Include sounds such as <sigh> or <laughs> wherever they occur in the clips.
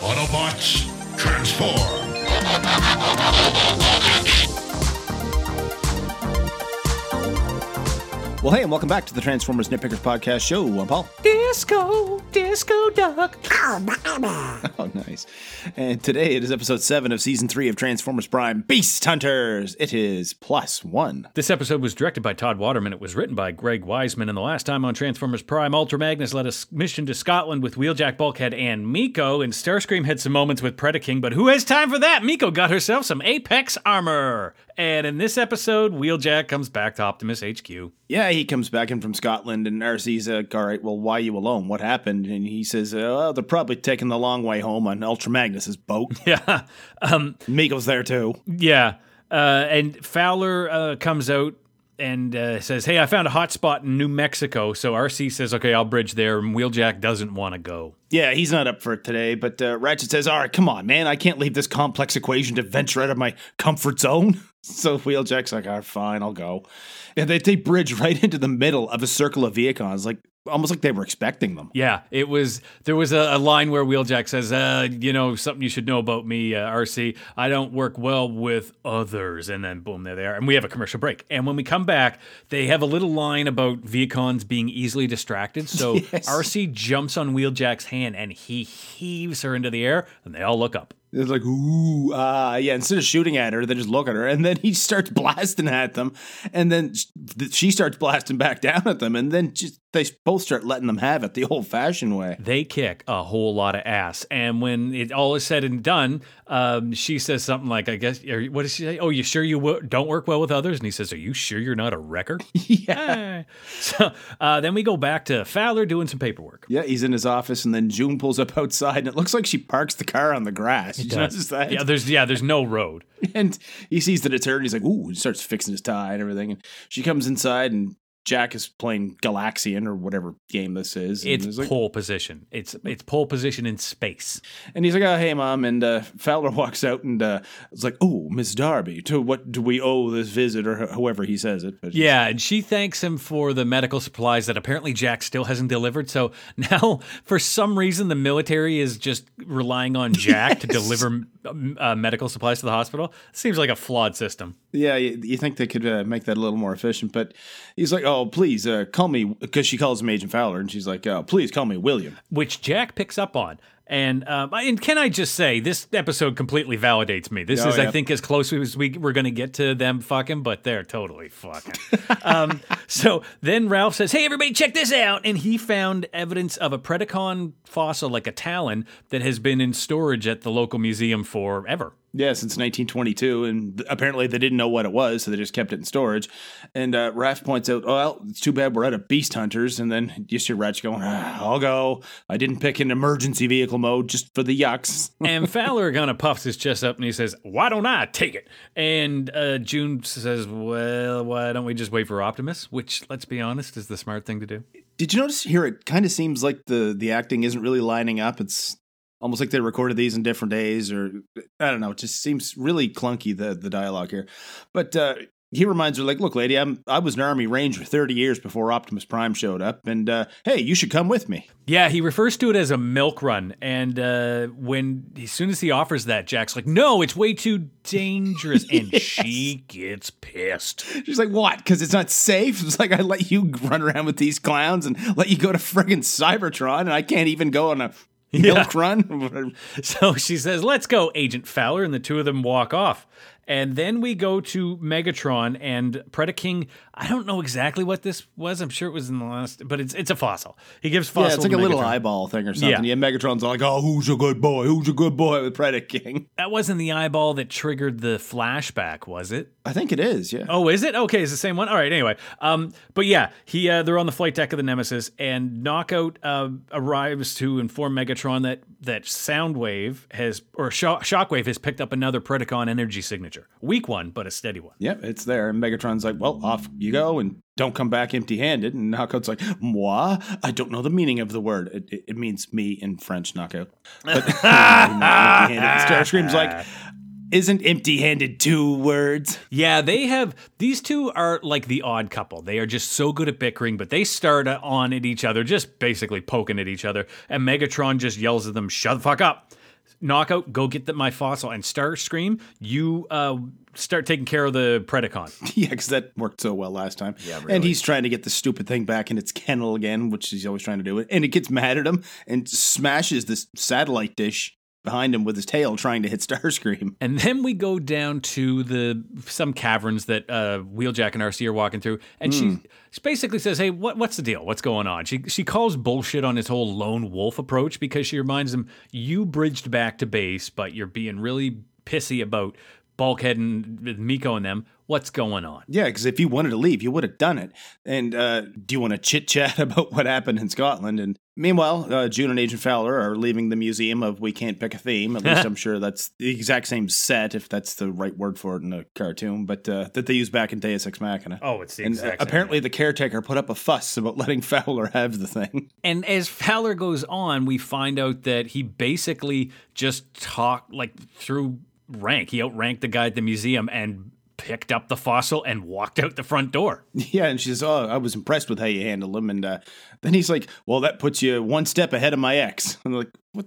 Autobots, transform! Well, hey, and welcome back to the Transformers Nitpickers Podcast Show. I'm Paul. Disco, disco duck. <laughs> Oh, nice. And today it is episode seven of season three of Transformers Prime Beast Hunters. It is plus one. This episode was directed by Todd Waterman. It was written by Greg Weisman. And the last time on Transformers Prime, Ultra Magnus led a mission to Scotland with Wheeljack, Bulkhead, and Miko. And Starscream had some moments with Predaking, but who has time for that? Miko got herself some Apex armor. And in this episode, Wheeljack comes back to Optimus HQ. Yeah, he comes back in from Scotland, and Arcee's like, all right, well, why are you alone? What happened? And he says, oh, they're probably taking the long way home on Ultra Magnus's boat. <laughs> Yeah. Um, Miko's there too. Yeah. Uh, and Fowler uh, comes out and uh, says, Hey, I found a hot spot in New Mexico. So Arcee says, Okay, I'll bridge there. And Wheeljack doesn't want to go. Yeah, he's not up for it today, but uh, Ratchet says, all right, come on, man, I can't leave this complex equation to venture out of my comfort zone. So Wheeljack's like, all right, fine, I'll go. And they, they bridge <laughs> right into the middle of a circle of Vehicons, like almost like they were expecting them. Yeah, it was. There was a, a line where Wheeljack says, uh, "You know something you should know about me, uh, Arcee. I don't work well with others." And then boom, there they are. And we have a commercial break. And when we come back, they have a little line about Vehicons being easily distracted. So <laughs> Yes. Arcee jumps on Wheeljack's hand and he heaves her into the air, and they all look up. It's like, ooh, ah, yeah. Instead of shooting at her, they just look at her, and then he starts <laughs> blasting at them, and then she starts blasting back down at them, and then just they both start letting them have it the <laughs> old-fashioned way. they kick a whole lot of ass. And when it all is said and done, um, she says something like, "I guess, are, what does she say? Oh, you sure you w- don't work well with others?" And he says, "Are you sure you're not a wrecker?" <laughs> yeah. So uh, then we go back to Fowler doing some paperwork. yeah. He's in his office, and then June pulls up outside, and it looks like she parks the car on the grass. Did you notice that? Yeah, there's yeah, there's no road. <laughs> And he sees that it's her, and he's like, ooh, he starts fixing his tie and everything. And she comes inside, and Jack is playing Galaxian or whatever game this is. And It's like, pole position. It's it's pole position in space. And he's like, "Oh, hey, mom." And uh, Fowler <laughs> walks out, and uh, it's like, "Oh, Miss Darby, to what do we owe this visit?" Or however he says it. But Yeah, and she thanks him for the medical supplies that apparently Jack still hasn't delivered. So <laughs> now, for some reason, the military is just relying on Jack to <laughs> deliver uh, medical supplies to the hospital. Seems like a flawed system. Yeah, you, you think they could uh, make that a little more efficient? But he's like, "Oh, please uh, call me," because she calls him Agent Fowler, and she's like, "Oh, please call me William." which Jack picks up on. And um, and can I just say this episode completely validates me. This Oh, is, I think, as close as we we're going to get to them fucking, but they're totally fucking. <laughs> um, so then Raf says, "Hey, everybody, check this out!" And he found evidence of a Predacon fossil, like a Talon, that has been in storage at the local museum forever. Yeah, since 1922, and apparently they didn't know what it was, so they just kept it in storage. And uh, Raf points out, "Oh, well, it's too bad we're out of beast hunters." And then you see Ratchet going, ah, "I'll go. I didn't pick an emergency vehicle mode just for the yucks." <laughs> And Fowler kind of puffs his chest up and he says, Why don't I take it? And uh, June says, Well, why don't we just wait for Optimus? Which, let's be honest, is the smart thing to do. Did you notice here? It kind of seems like the the acting isn't really lining up. It's almost like they recorded these in different days, or I don't know. It just seems really clunky the the dialogue here. But uh, he reminds her, like, "Look, lady, I'm I was an army ranger 30 years before Optimus Prime showed up, and uh, hey, you should come with me." Yeah, he refers to it as a milk run. And uh, when, as soon as he offers that, Jack's like, No, it's way too dangerous. <laughs> And she gets pissed. She's like, "What? Because it's not safe." It's like I let you <laughs> run around with these clowns and let you go to friggin' Cybertron, and I can't even go on a <laughs> milk run. <laughs> So she says, Let's go, Agent Fowler. And the two of them walk off. And then we go to Megatron and Predaking. I don't know exactly what this was. I'm sure it was in the last, but it's it's a fossil. He gives fossil. Yeah, it's like a little eyeball thing or something. Yeah. Yeah. Megatron's like, "Oh, who's a good boy? Who's a good boy?" with Predaking. That wasn't the eyeball that triggered the flashback, was it? I think it is. Yeah. Oh, is it? Okay, it's the same one. All right. Anyway, um, but yeah, he uh, they're on the flight deck of the Nemesis, and Knockout uh, arrives to inform Megatron that that Soundwave has or Shock Shockwave has picked up another Predacon energy signature. Weak one, but a steady one. Yep, it's there. And Megatron's like, well, off you go and don't come back empty handed. And Knockout's like, moi? I don't know the meaning of the word. It, it, it means me in French, Knockout. But <laughs> <laughs> empty handed. Starscream's like, isn't empty handed two words? Yeah, they have these two are like the odd couple. They are just so good at bickering, but they start on at each other, just basically poking at each other. And Megatron just yells at them, "Shut the fuck up!" Knockout, go get the, my fossil, and Starscream, you uh, start taking care of the Predacon. <laughs> Yeah, because that worked so well last time. Yeah, And he's trying to get the stupid thing back in its kennel again, which he's always trying to do. And it gets mad at him and smashes this satellite dish behind him with his tail, trying to hit Starscream. And then we go down to the some caverns that uh, Wheeljack and Arcee are walking through, and she, she basically says, "Hey, what, what's the deal? What's going on?" She she calls bullshit on his whole lone wolf approach because she reminds him, "You bridged back to base, but you're being really pissy about Bulkhead and with Miko and them. What's going on?" Yeah, because if you wanted to leave, you would have done it. And uh, do you want to chit chat <laughs> about what happened in Scotland? And meanwhile, uh, June and Agent Fowler are leaving the museum of We Can't Pick a Theme. At least <laughs> I'm sure that's the exact same set, if that's the right word for it in a cartoon, but uh, that they use back in Deus Ex Machina. Oh, it's the and exact uh, same apparently, the caretaker put up a fuss about <laughs> letting Fowler have the thing. And as Fowler goes on, we find out that he basically just talked like through rank. He outranked the guy at the museum and picked up the fossil and walked out the front door. <laughs> Yeah, and she says, "Oh, I was impressed with how you handled him." And uh, then he's like, "Well, that puts you one step ahead of my ex." <laughs> I'm like, "What?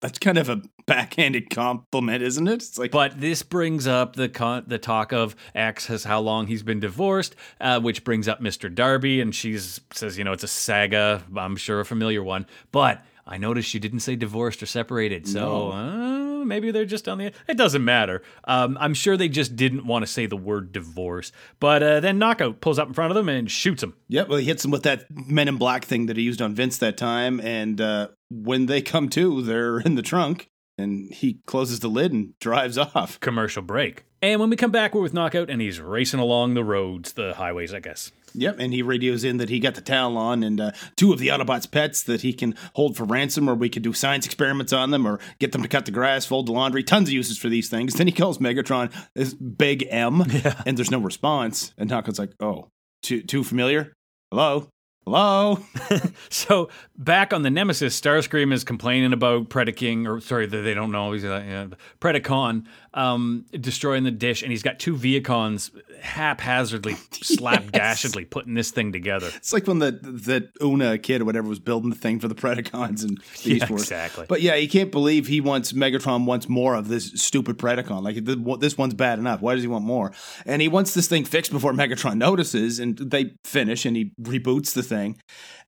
That's kind of a backhanded compliment, isn't it?" It's like, But this brings up the con- the talk of X has how long he's been divorced, uh, which brings up Mr. Darby, and she says, you know, it's a saga. I'm sure a familiar one, but. I noticed you didn't say divorced or separated, so uh, maybe they're just on the. It doesn't matter. Um, I'm sure they just didn't want to say the word divorce. But uh, then Knockout pulls up in front of them and shoots him. yeah. Well, he hits him with that Men in Black thing that he used on Vince that time, and uh, when they come to, they're in the trunk, and he closes the lid and <laughs> drives off. Commercial break. And when we come back, we're with Knockout, and he's racing along the roads, the highways, I guess. Yep, and he radios in that he got the Talon and uh, two of the Autobots' pets that he can hold for ransom, or we could do science experiments on them, or get them to cut the grass, fold the laundry. Tons of uses for these things. <laughs> Then he calls Megatron this Big M, <laughs> and there's no response. And Knockout's like, "Oh, too too familiar? Hello, hello." <laughs> So back on the Nemesis, Starscream is complaining about Predaking, or sorry, that they don't know. He's uh, yeah, Predacon um, destroying the dish, and he's got two Vehicons haphazardly, <laughs> slapdashedly putting this thing together. It's like when the that Una kid or whatever was building the thing for the Predacons and <laughs> Beast Yeah, exactly. But yeah, he can't believe he wants Megatron wants more of this stupid Predacon. Like this one's bad enough. Why does he want more? And he wants this thing fixed before Megatron notices. And they finish, and he reboots the thing,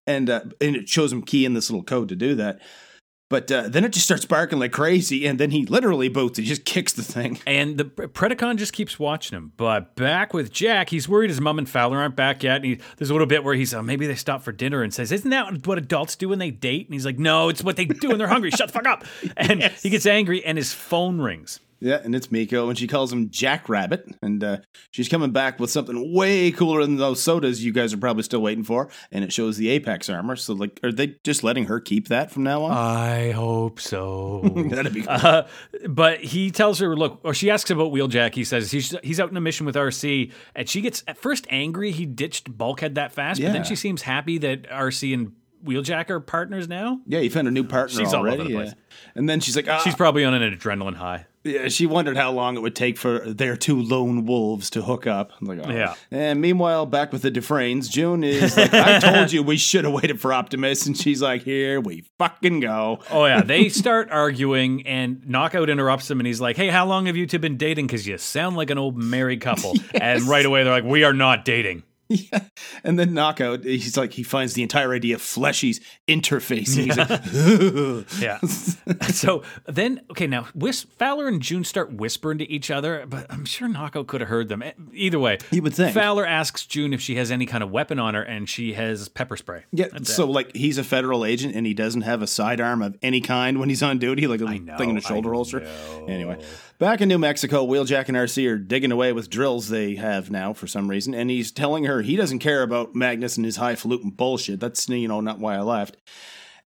and uh, and it shows him key in this little code to do that. But uh, then it just starts barking like crazy, and then he literally boots. He just <laughs> kicks the thing. And the Predacon just keeps watching him. But back with Jack, he's worried his mom and Fowler aren't back yet. And he, there's a little bit where he's, oh, maybe they stop for dinner and says, Isn't that what adults do when they date? And he's like, No, it's what they do when they're hungry. Shut the fuck up. <laughs> And he gets angry and his phone rings. Yeah, and it's Miko, and she calls him Jackrabbit, and uh, she's coming back with something way cooler than those sodas you guys are probably still waiting for, and it shows the Apex armor. So, like, are they just letting her keep that from now on? I hope so. <laughs> That'd be cool. Uh, but he tells her, look, or she asks about Wheeljack. He says he's he's out on a mission with Arcee, and she gets at first angry he ditched Bulkhead that fast, but then she seems happy that Arcee and Wheeljack are partners now. yeah, you found a new partner She's all over already. the place. yeah. And then she's like, ah, She's probably on an adrenaline high. Yeah, she wondered how long it would take for their two lone wolves to hook up. I'm like, oh. Yeah. And meanwhile, back with the Dufresnes, June is like, I told you we should have waited for Optimus, and she's like, here we fucking go. Oh yeah, they start arguing, and Knockout interrupts him, and he's like, "Hey, how long have you two been dating? Because you sound like an old married couple." <laughs> And right away, they're like, "We are not dating." <laughs> Yeah. And then knockout, he's like he finds the entire idea of fleshy's interfacing. He's like, Yeah. <laughs> so then, okay, now Whis- Fowler and June start whispering to each other, but I'm sure Knockout could have heard them. Eh, Either way, You would think. Fowler asks June if she has any kind of weapon on her, and she has pepper spray. yeah. That's So it. like he's a federal agent and he doesn't have a sidearm of any kind when he's on duty, like a know, thing in a shoulder holster. know. Anyway, back in New Mexico, Wheeljack and Arcee are digging away with drills they have now for some reason, and he's telling her he doesn't care about Magnus and his highfalutin bullshit. That's you know not why I left.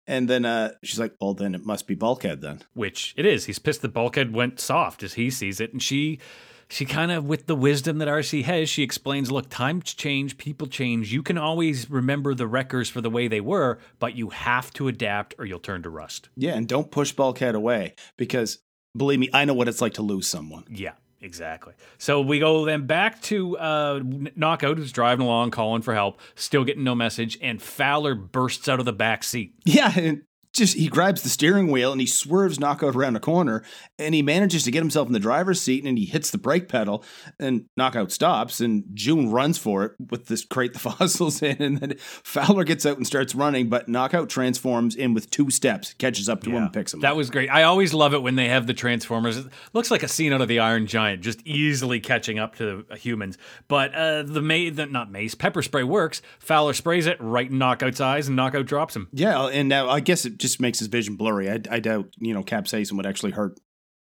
And then uh, she's like, "Well, then it must be Bulkhead then." which it is. He's pissed that Bulkhead went soft as he sees it, and she. She kind of, with the wisdom that Arcee has, she explains look, times change, people change. You can always remember the wreckers for the way they were, but you have to adapt or you'll turn to rust. Yeah, and don't push Bulkhead away because believe me, I know what it's like to lose someone. Yeah, exactly. So we go then back to uh, Knockout, who's driving along, calling for help, still getting no message, and Fowler bursts out of the back seat. <laughs> Yeah, and just he grabs the steering wheel and he swerves knockout around a corner and he manages to get himself in the driver's seat and he hits the brake pedal and knockout stops and June runs for it with this crate the <laughs> fossils in and then Fowler gets out and starts running but knockout transforms in with two steps catches up to him and picks him up. That up. was great. I always love it when they have the Transformers. It looks like a scene out of the Iron Giant, just easily catching up to humans. But uh, the May, the, not mace, pepper spray works. Fowler sprays it right in Knockout's eyes, and Knockout drops him. yeah and now I guess it just makes his vision blurry. I, I doubt you know capsaicin would actually hurt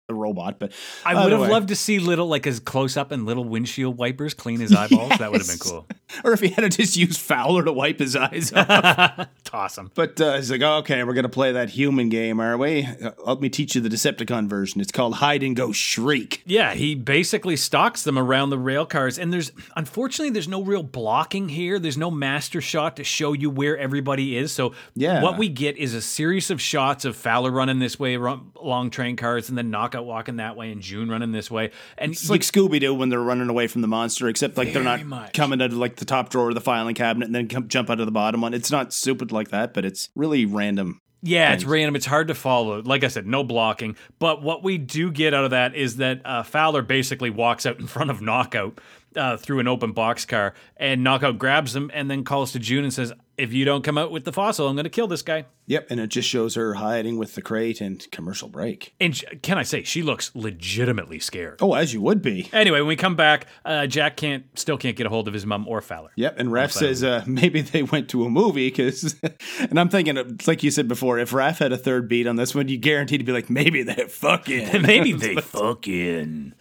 a robot but I would have way. loved to see little, like his close up and little windshield wipers clean his <laughs> eyeballs. That would have been cool. or if he had to just use Fowler to wipe his eyes <laughs> off Toss him. But uh, he's like, oh, okay, we're gonna play that human game, are we? Uh, let me teach you the Decepticon version. It's called Hide and Go Shriek. Yeah, he basically stalks them around the rail cars, and there's unfortunately there's no real blocking here. There's no master shot to show you where everybody is. So Yeah. what we get is a series of shots of Fowler running this way along train cars, and then Walking that way, and June running this way. And It's you- like Scooby Doo when they're running away from the monster, except like they're not much. coming out of like the top drawer of the filing cabinet and then come, jump out of the bottom one. It's not stupid like that, but it's really random. Yeah, it's random. It's hard to follow. Like I said, no blocking. But what we do get out of that is that uh, Fowler basically walks out in front of Knockout uh, through an open box car, and Knockout grabs him and then calls to June and says, "If you don't come out with the fossil, I'm going to kill this guy." Yep, and it just shows her hiding with the crate and commercial break. And sh- can I say she looks legitimately scared? Oh, as you would be. Anyway, when we come back, uh, Jack can't still can't get a hold of his mom or Fowler. Yep, and Raf says uh, maybe they went to a movie because, <laughs> and I'm thinking, it's like you said before, if Raf had a third beat on this one, you guaranteed to be like, maybe <laughs> <laughs> they fucking. Maybe they fucking.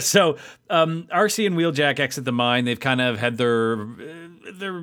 so, um, Arcee and Wheeljack exit the mine. They've kind of had their, uh, their,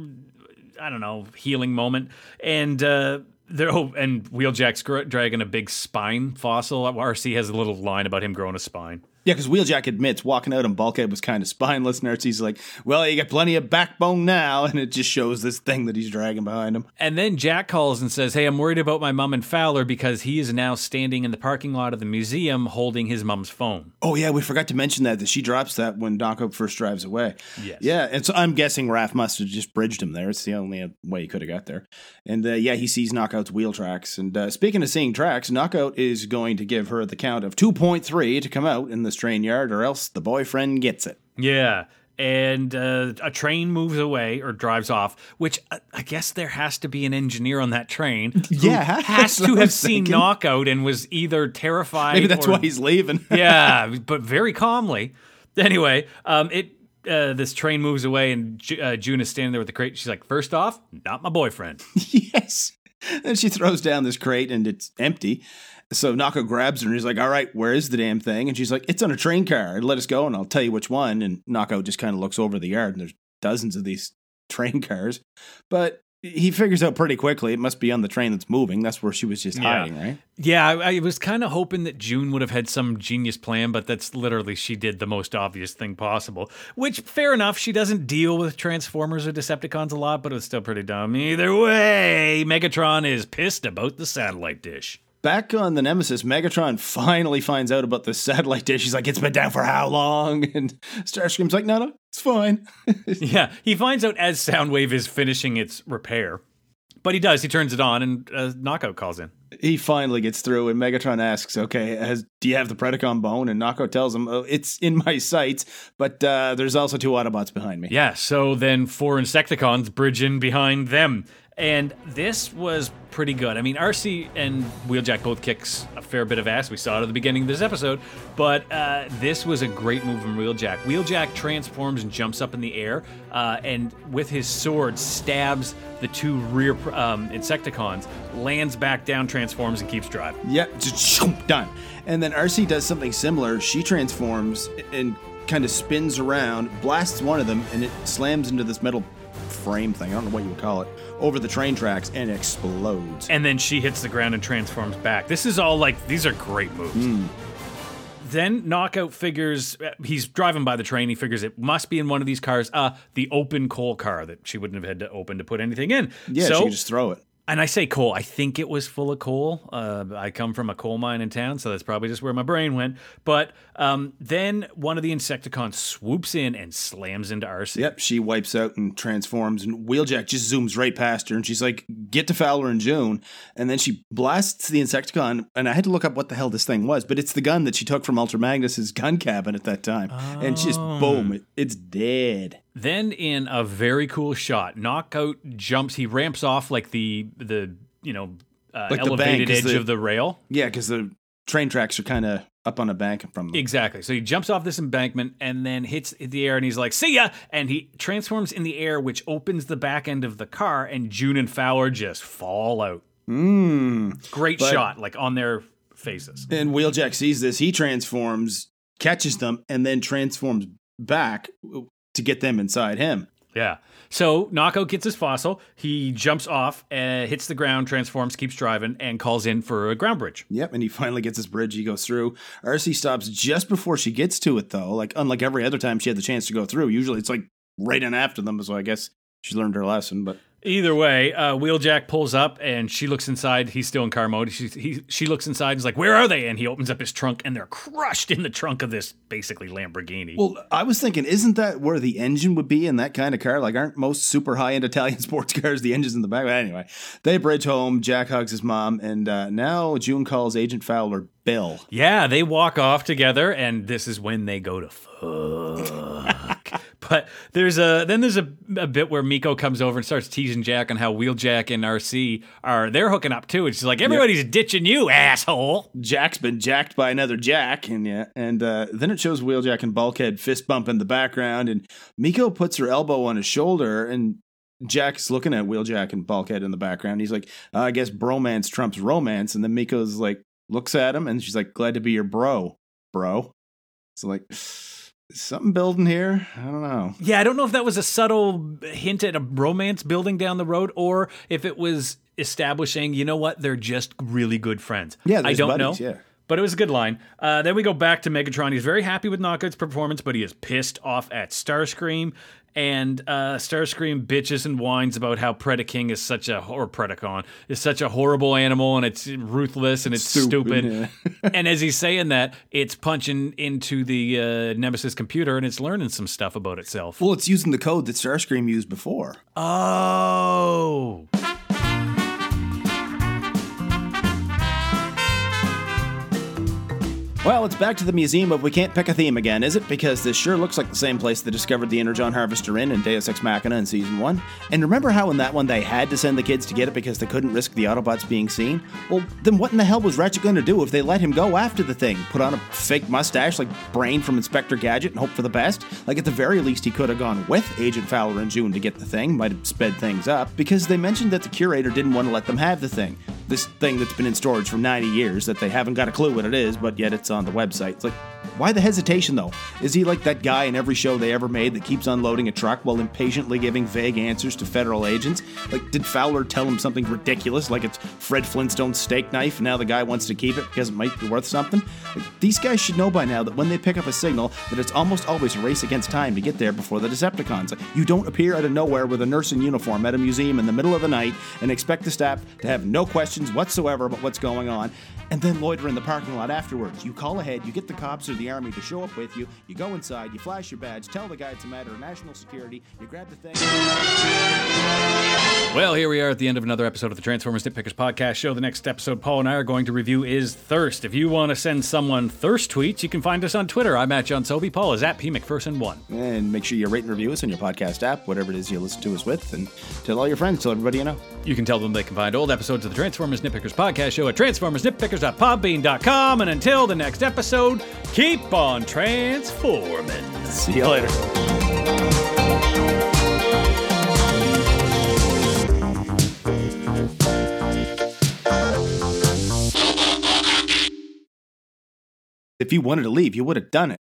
I don't know, healing moment, and uh, they're oh, and Wheeljack's dragging a big spine fossil. Arcee has a little line about him growing a spine. Yeah, because Wheeljack admits walking out on Bulkhead was kind of spineless, and like, well, you got plenty of backbone now, <laughs> and it just shows this thing that he's dragging behind him. And then Jack calls and says, Hey, I'm worried about my mom and Fowler because he is now standing in the parking lot of the museum holding his mom's phone. Oh, yeah, we forgot to mention that, that she drops that when Donko first drives away. Yes. Yeah, and so I'm guessing Raf must have just bridged him there. It's the only way he could have got there. And uh, yeah, he sees Knockout's wheel tracks. And uh, speaking of seeing tracks, Knockout is going to give her the count of 2.3 to come out in this train yard, or else the boyfriend gets it. Yeah. And uh, a train moves away or drives off, which uh, I guess there has to be an engineer on that train. <laughs> Yeah, <laughs> has to have seen thinking. Knockout and was either terrified. Maybe that's or- why he's leaving. <laughs> yeah, but very calmly. Anyway, um, it uh, this train moves away, and Ju- uh, June is standing there with the crate. She's like, first off, not my boyfriend." yes. And she throws down this crate and it's empty. So Naka grabs her and he's like, All right, where is the damn thing? And she's like, It's on a train car. Let us go and I'll tell you which one. And Naka just kind of looks over the yard and there's dozens of these <laughs> train cars. But he figures out pretty quickly it must be on the train that's moving. That's where she was just Yeah. hiding, right? Yeah, I, I was kind of hoping that June would have had some genius plan, but that's literally she did the most obvious thing possible. Which, fair enough, she doesn't deal with Transformers or Decepticons a lot, but it was still pretty dumb. Either way, Megatron is pissed about the satellite dish. Back on the Nemesis, Megatron finally finds out about the satellite dish. He's like, It's been down for how long? <laughs> And Starscream's like, No, no, it's fine. <laughs> Yeah, he finds out as Soundwave is finishing its repair. But he does. He turns it on, and uh, Knockout calls in. He finally gets through, and Megatron asks, "Okay, has, do you have the Predacon bone?" And Nako tells him, oh, "It's in my sights, but uh, there's also two Autobots behind me." Yeah, so then four Insecticons bridge in behind them. And this was pretty good. I mean, Arcee and Wheeljack both kicks a fair bit of ass. We saw it at the beginning of this episode. But uh, this was a great move from Wheeljack. Wheeljack transforms and jumps up in the air, uh, and with his sword stabs the two rear um, Insecticons, lands back down, transforms, and keeps driving. Yep, just done. And then Arcee does something similar. She transforms and kind of spins around, blasts one of them, and it slams into this metal frame thing. I don't know what you would call it over the train tracks and explodes. and then she hits the ground and transforms back. This is all like these are great moves. Then Knockout figures uh, he's driving by the train. He figures it must be in one of these cars, uh, the open coal car that she wouldn't have had to open to put anything in. yeah, so she can just throw it. And I say coal. I think it was full of coal. Uh, I come from a coal mine in town, so that's probably just where my brain went. But um, then one of the Insecticons swoops in and slams into Arcee. Yep, she wipes out and transforms, and Wheeljack just zooms right past her, and she's like, "Get to Fowler and June," and then she blasts the Insecticon, and I had to look up what the hell this thing was, but it's the gun that she took from Ultra Magnus's gun cabin at that time, and just boom, it, it's dead. Then in a very cool shot, Knockout jumps. He ramps off like the the you know uh, Like elevated bank edge the- of the rail. Yeah, because the train tracks are kind of up on a bank from them. Exactly. So he jumps off this embankment and then hits the air and he's like, see ya! And he transforms in the air, which opens the back end of the car, and June and Fowler just fall out. Mm. Great But- shot, like on their faces. And Wheeljack sees this, he transforms, catches them, and then transforms back to get them inside him. Yeah. So Knockout gets his fossil. He jumps off, uh, hits the ground, transforms, keeps driving, and calls in for a ground bridge. Yep, and he finally gets his bridge. He goes through. Arcee stops just before she gets to it, though. Like unlike every other time she had the chance to go through. Usually it's like right in after them. So I guess she learned her lesson. But Either way, uh, Wheeljack pulls up and she looks inside. He's still in car mode. She, he, she looks inside and is like, Where are they? And he opens up his trunk and they're crushed in the trunk of this basically Lamborghini. well, I was thinking, isn't that where the engine would be in that kind of car? Like, aren't most super high end Italian <laughs> sports cars the engine's in the back? But anyway, they bridge home. Jack hugs his mom, and uh, now June calls Agent Fowler Bill. yeah, they walk off together and this is when they go to fuck. <laughs> but there's a then there's a, a bit where Miko comes over and starts teasing Jack on how Wheeljack and Arcee are they're hooking up too. And she's like, Everybody's ditching you, asshole. Jack's been jacked by another Jack, and yeah, and uh, then it shows Wheeljack and Bulkhead fist bump in the background, and Miko puts her elbow on his shoulder, and Jack's looking at Wheeljack and Bulkhead in the background. He's like, uh, I guess bromance trumps romance, and then Miko's like looks at him, and she's like, glad to be your bro, bro. So like, something building here? I don't know. Yeah, I don't know if that was a subtle hint at a romance building down the road or if it was establishing, you know what, they're just really good friends. Yeah, I don't buddies, know. yeah. But it was a good line. Uh, then we go back to Megatron. He's very happy with Knockout's performance, but he is pissed off at Starscream. And uh, Starscream bitches and whines about how Predaking is such a or Predacon is such a horrible animal and it's ruthless and it's stupid. Stupid, <laughs> and as he's saying that, it's punching into the uh, Nemesis computer and it's learning some stuff about itself. Well, it's using the code that Starscream used before. Oh. Well, it's back to the museum of we can't pick a theme again, is it? Because this sure looks like the same place they discovered the Energon Harvester in in Deus Ex Machina in season one. And remember how in that one they had to send the kids to get it because they couldn't risk the Autobots being seen? Well, then what in the hell was Ratchet going to do if they let him go after the thing? Put on a fake mustache like Brain from Inspector Gadget and hope for the best? Like at the very least, he could have gone with Agent Fowler and June to get the thing, might have sped things up, because they mentioned that the curator didn't want to let them have the thing this thing that's been in storage for 90 years that they haven't got a clue what it is, but yet it's on the website. It's like, why the hesitation though? Is he like that guy in every show they ever made that keeps unloading a truck while impatiently giving vague answers to federal agents? Like, did Fowler tell him something ridiculous, like it's Fred Flintstone's steak knife, and now the guy wants to keep it because it might be worth something? Like, these guys should know by now that when they pick up a signal, that it's almost always a race against time to get there before the Decepticons. Like, you don't appear out of nowhere with a nurse in uniform at a museum in the middle of the night and expect the staff to have no questions whatsoever about what's going on, and then loiter in the parking lot afterwards. You call ahead, you get the cops or the army to show up with you, you go inside, you flash your badge, tell the guy it's a matter of national security, you grab the thing. Well, here we are at the end of another episode of the Transformers Nitpickers podcast show. The next episode Paul and I are going to review is Thirst. If you want to send someone thirst tweets, you can find us on Twitter. I'm at John Sobey. Paul is at P McPherson1. And make sure you rate and review us on your podcast app, whatever it is you listen to us with, and tell all your friends, tell everybody you know. You can tell them they can find old episodes of the Transformers Nitpickers podcast show at transformersnitpickers.podbean.com. And until the next episode, keep on transforming. See you later. If you wanted to leave, you would have done it.